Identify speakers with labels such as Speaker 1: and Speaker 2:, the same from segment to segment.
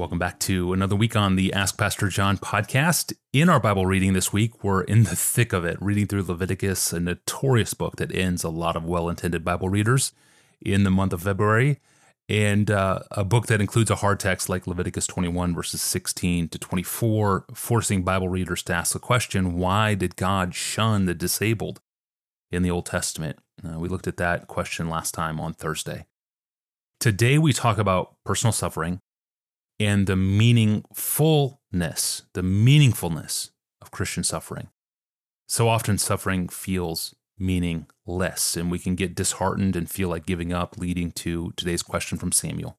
Speaker 1: Welcome back to another week on the Ask Pastor John podcast. In our Bible reading this week, we're in the thick of it, reading through Leviticus, a notorious book that ends a lot of well intended Bible readers in the month of February, and uh, a book that includes a hard text like Leviticus 21, verses 16 to 24, forcing Bible readers to ask the question why did God shun the disabled in the Old Testament? Uh, we looked at that question last time on Thursday. Today, we talk about personal suffering and the meaningfulness, the meaningfulness of Christian suffering. So often, suffering feels meaningless, and we can get disheartened and feel like giving up, leading to today's question from Samuel.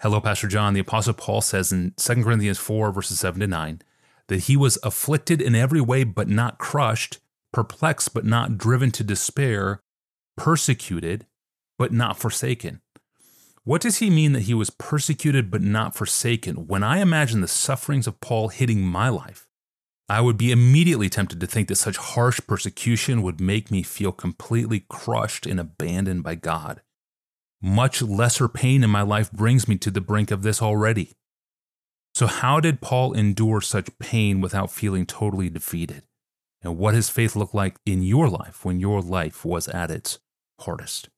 Speaker 1: Hello, Pastor John. The Apostle Paul says in 2 Corinthians 4, verses 7 to 9, that he was afflicted in every way, but not crushed, perplexed, but not driven to despair, persecuted, but not forsaken. What does he mean that he was persecuted but not forsaken? When I imagine the sufferings of Paul hitting my life, I would be immediately tempted to think that such harsh persecution would make me feel completely crushed and abandoned by God. Much lesser pain in my life brings me to the brink of this already. So, how did Paul endure such pain without feeling totally defeated? And what does faith look like in your life when your life was at its hardest?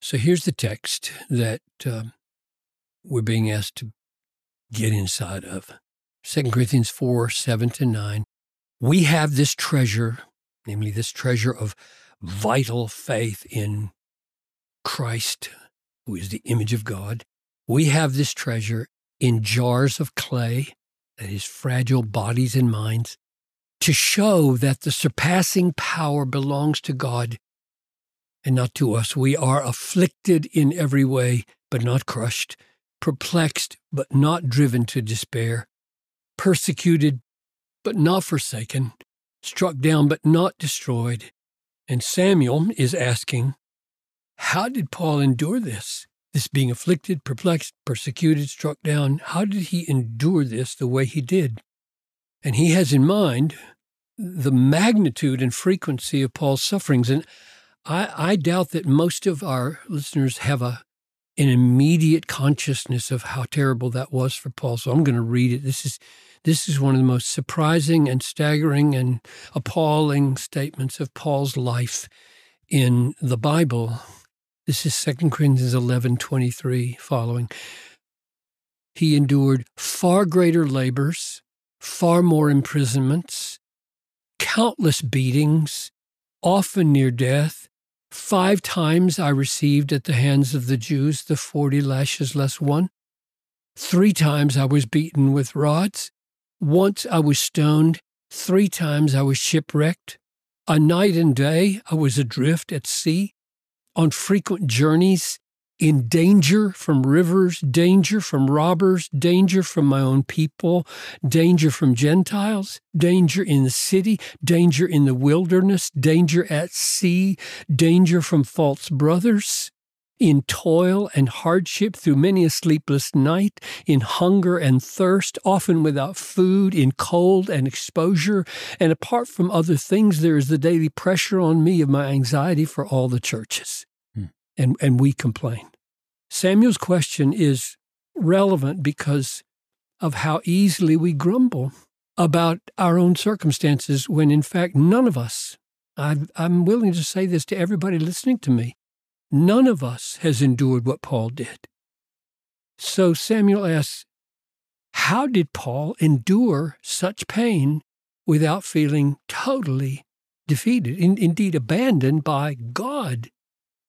Speaker 2: So here's the text that um, we're being asked to get inside of 2 Corinthians 4 7 to 9. We have this treasure, namely this treasure of vital faith in Christ, who is the image of God. We have this treasure in jars of clay, that is, fragile bodies and minds, to show that the surpassing power belongs to God and not to us. We are afflicted in every way, but not crushed, perplexed, but not driven to despair, persecuted, but not forsaken, struck down, but not destroyed. And Samuel is asking, How did Paul endure this? This being afflicted, perplexed, persecuted, struck down, how did he endure this the way he did? And he has in mind the magnitude and frequency of Paul's sufferings. And I, I doubt that most of our listeners have a an immediate consciousness of how terrible that was for Paul. So I'm going to read it. This is this is one of the most surprising and staggering and appalling statements of Paul's life in the Bible. This is 2 Corinthians 11:23 following. He endured far greater labors, far more imprisonments, countless beatings, often near death, Five times I received at the hands of the Jews the forty lashes less one. Three times I was beaten with rods. Once I was stoned. Three times I was shipwrecked. A night and day I was adrift at sea. On frequent journeys, in danger from rivers, danger from robbers, danger from my own people, danger from Gentiles, danger in the city, danger in the wilderness, danger at sea, danger from false brothers, in toil and hardship through many a sleepless night, in hunger and thirst, often without food, in cold and exposure. And apart from other things, there is the daily pressure on me of my anxiety for all the churches and, and we complain. Samuel's question is relevant because of how easily we grumble about our own circumstances when, in fact, none of us, i am willing to say this to everybody listening to me, none of us has endured what Paul did. So Samuel asks, How did Paul endure such pain without feeling totally defeated, in, indeed abandoned by God?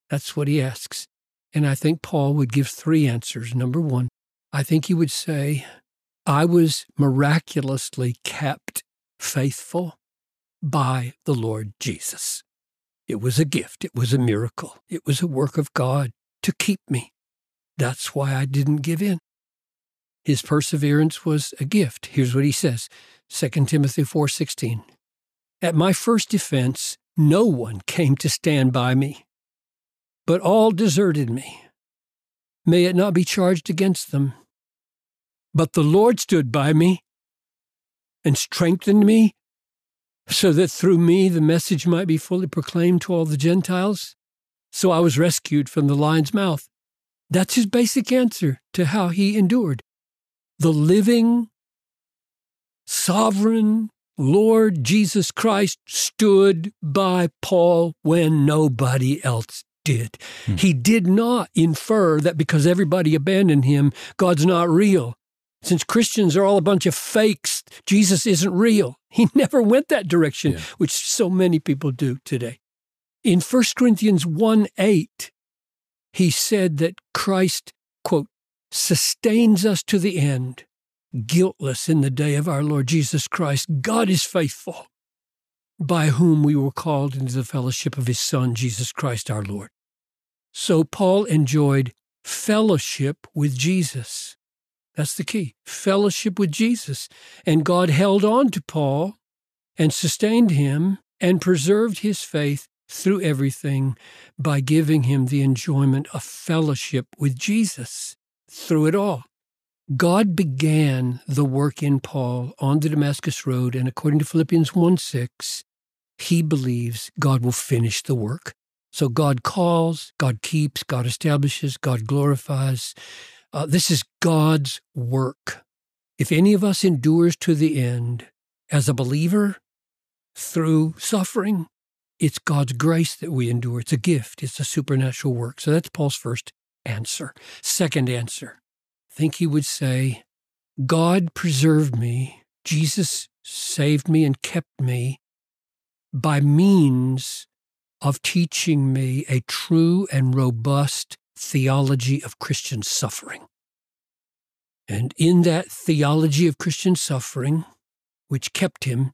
Speaker 2: That's what he asks. And I think Paul would give three answers. Number one, I think he would say, I was miraculously kept faithful by the Lord Jesus. It was a gift, it was a miracle, it was a work of God to keep me. That's why I didn't give in. His perseverance was a gift. Here's what he says 2 Timothy 4:16. At my first defense, no one came to stand by me but all deserted me. May it not be charged against them. But the Lord stood by me and strengthened me so that through me the message might be fully proclaimed to all the Gentiles. So I was rescued from the lion's mouth. That's his basic answer to how he endured. the living, sovereign Lord Jesus Christ stood by Paul when nobody else did. Hmm. He did not infer that because everybody abandoned him, God's not real. Since Christians are all a bunch of fakes, Jesus isn't real. He never went that direction, yeah. which so many people do today. In 1 Corinthians 1 8, he said that Christ, quote, sustains us to the end, guiltless in the day of our Lord Jesus Christ. God is faithful, by whom we were called into the fellowship of his Son, Jesus Christ our Lord. So Paul enjoyed fellowship with Jesus. That's the key fellowship with Jesus. And God held on to Paul and sustained him and preserved his faith through everything by giving him the enjoyment of fellowship with Jesus through it all. God began the work in Paul on the Damascus Road, and according to Philippians 1 6, he believes God will finish the work. So God calls, God keeps, God establishes, God glorifies. Uh, this is God's work. If any of us endures to the end as a believer through suffering, it's God's grace that we endure. It's a gift, it's a supernatural work. So that's Paul's first answer. Second answer, I think he would say, God preserved me, Jesus saved me and kept me by means of teaching me a true and robust theology of Christian suffering. And in that theology of Christian suffering, which kept him,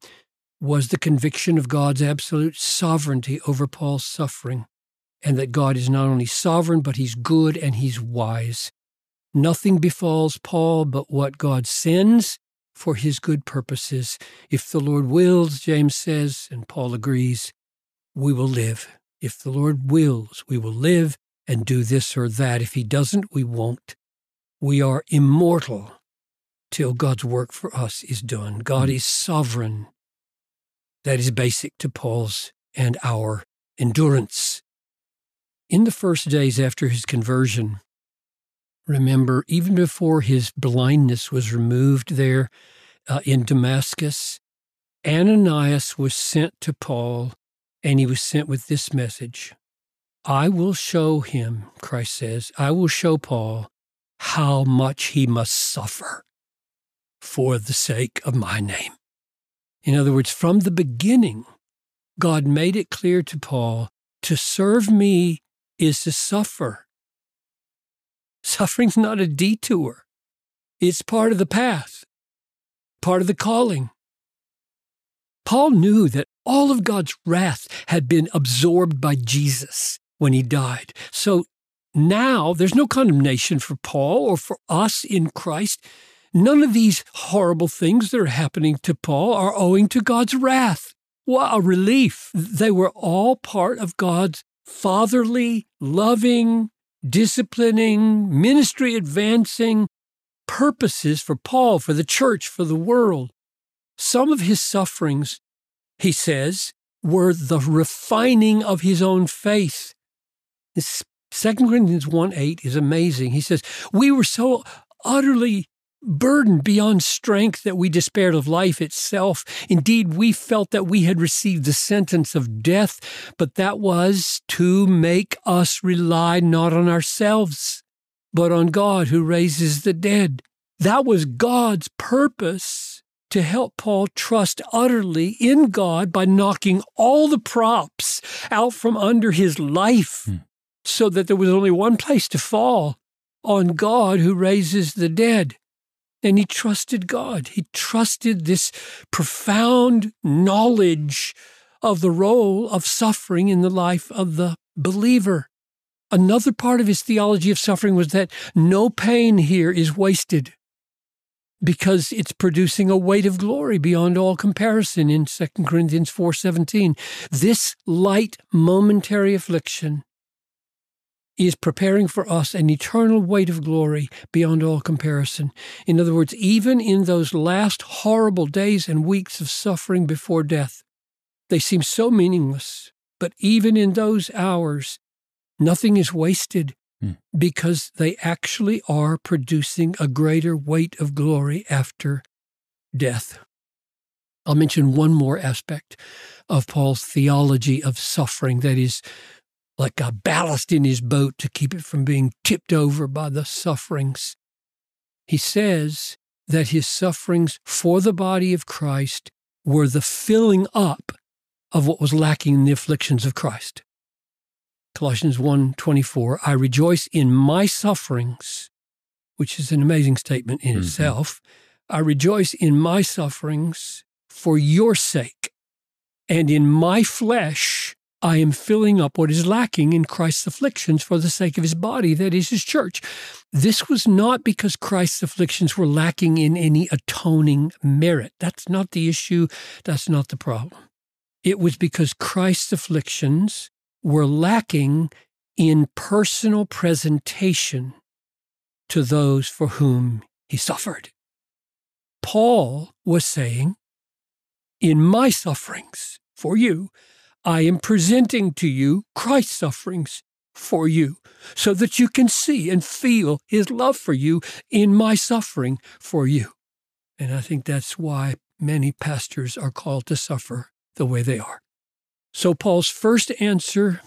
Speaker 2: was the conviction of God's absolute sovereignty over Paul's suffering, and that God is not only sovereign, but he's good and he's wise. Nothing befalls Paul but what God sends for his good purposes. If the Lord wills, James says, and Paul agrees, we will live. If the Lord wills, we will live and do this or that. If he doesn't, we won't. We are immortal till God's work for us is done. God mm. is sovereign that is basic to Paul's and our endurance. In the first days after his conversion, remember, even before his blindness was removed there uh, in Damascus, Ananias was sent to Paul, and he was sent with this message I will show him, Christ says, I will show Paul how much he must suffer for the sake of my name. In other words, from the beginning, God made it clear to Paul to serve me is to suffer. Suffering's not a detour, it's part of the path, part of the calling. Paul knew that all of God's wrath had been absorbed by Jesus when he died. So now there's no condemnation for Paul or for us in Christ. None of these horrible things that are happening to Paul are owing to God's wrath. What a relief. They were all part of God's fatherly, loving, disciplining, ministry advancing purposes for Paul, for the church, for the world. Some of his sufferings, he says, were the refining of his own faith. This 2 Corinthians 1 8 is amazing. He says, We were so utterly burdened beyond strength that we despaired of life itself. Indeed, we felt that we had received the sentence of death, but that was to make us rely not on ourselves, but on God who raises the dead. That was God's purpose to help Paul trust utterly in God by knocking all the props out from under his life hmm. so that there was only one place to fall on God who raises the dead. And he trusted God. He trusted this profound knowledge of the role of suffering in the life of the believer. Another part of his theology of suffering was that no pain here is wasted because it's producing a weight of glory beyond all comparison in 2 Corinthians 4:17 this light momentary affliction is preparing for us an eternal weight of glory beyond all comparison. In other words, even in those last horrible days and weeks of suffering before death, they seem so meaningless. But even in those hours, nothing is wasted hmm. because they actually are producing a greater weight of glory after death. I'll mention one more aspect of Paul's theology of suffering that is like a ballast in his boat to keep it from being tipped over by the sufferings. He says that his sufferings for the body of Christ were the filling up of what was lacking in the afflictions of Christ. Colossians 1:24 I rejoice in my sufferings which is an amazing statement in mm-hmm. itself I rejoice in my sufferings for your sake and in my flesh I am filling up what is lacking in Christ's afflictions for the sake of his body that is his church. This was not because Christ's afflictions were lacking in any atoning merit. That's not the issue. That's not the problem. It was because Christ's afflictions were lacking in personal presentation to those for whom he suffered. Paul was saying, In my sufferings for you, I am presenting to you Christ's sufferings for you, so that you can see and feel his love for you in my suffering for you. And I think that's why many pastors are called to suffer the way they are. So, Paul's first answer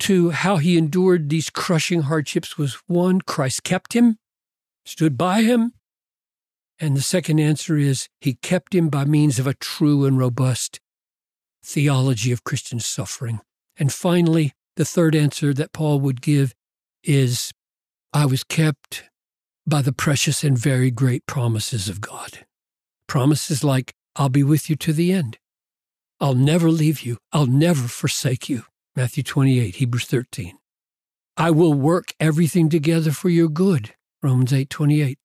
Speaker 2: to how he endured these crushing hardships was one, Christ kept him, stood by him. And the second answer is he kept him by means of a true and robust theology of Christian suffering. And finally, the third answer that Paul would give is I was kept by the precious and very great promises of God. Promises like, I'll be with you to the end. I'll never leave you. I'll never forsake you. Matthew 28, Hebrews 13. I will work everything together for your good. Romans 8, 28.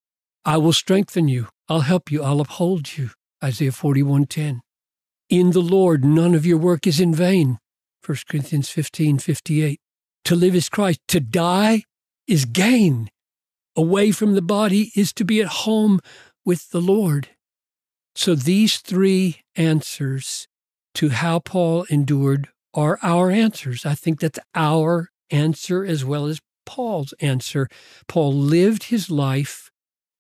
Speaker 2: I will strengthen you. I'll help you. I'll uphold you. Isaiah 41, 10. In the Lord, none of your work is in vain. 1 Corinthians 15, 58. To live is Christ. To die is gain. Away from the body is to be at home with the Lord. So these three answers to how Paul endured are our answers. I think that's our answer as well as Paul's answer. Paul lived his life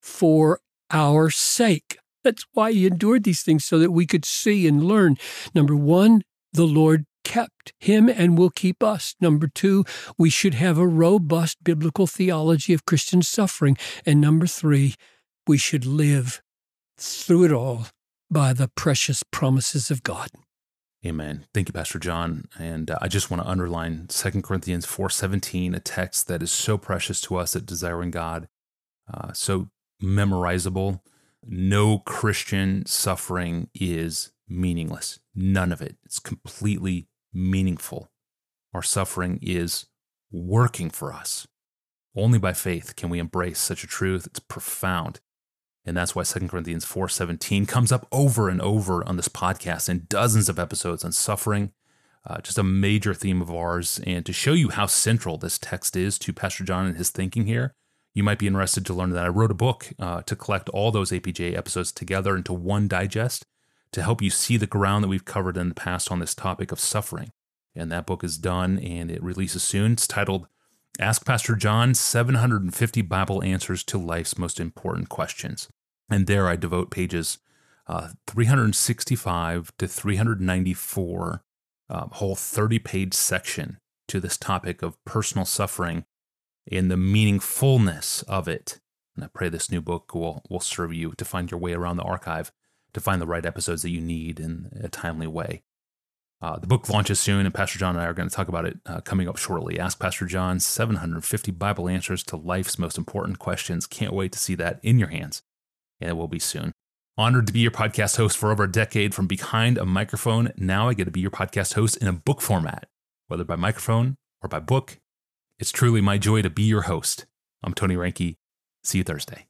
Speaker 2: for our sake. That's why he endured these things so that we could see and learn. Number one, the Lord kept him and will keep us. Number two, we should have a robust biblical theology of Christian suffering. And number three, we should live through it all by the precious promises of God.
Speaker 1: Amen. Thank you, Pastor John. And uh, I just want to underline 2 Corinthians 4.17, a text that is so precious to us at Desiring God, uh, so memorizable. No Christian suffering is meaningless. None of it. It's completely meaningful. Our suffering is working for us. Only by faith can we embrace such a truth. It's profound. And that's why 2 Corinthians 4:17 comes up over and over on this podcast in dozens of episodes on suffering. Uh, just a major theme of ours. And to show you how central this text is to Pastor John and his thinking here, you might be interested to learn that I wrote a book uh, to collect all those APJ episodes together into one digest to help you see the ground that we've covered in the past on this topic of suffering. And that book is done and it releases soon. It's titled Ask Pastor John 750 Bible Answers to Life's Most Important Questions. And there I devote pages uh, 365 to 394, uh, whole 30 page section to this topic of personal suffering and the meaningfulness of it. And I pray this new book will, will serve you to find your way around the archive, to find the right episodes that you need in a timely way. Uh, the book launches soon, and Pastor John and I are going to talk about it uh, coming up shortly. Ask Pastor John 750 Bible answers to life's most important questions. Can't wait to see that in your hands and it will be soon. Honored to be your podcast host for over a decade from behind a microphone. Now I get to be your podcast host in a book format, whether by microphone or by book. It's truly my joy to be your host. I'm Tony Reinke. See you Thursday.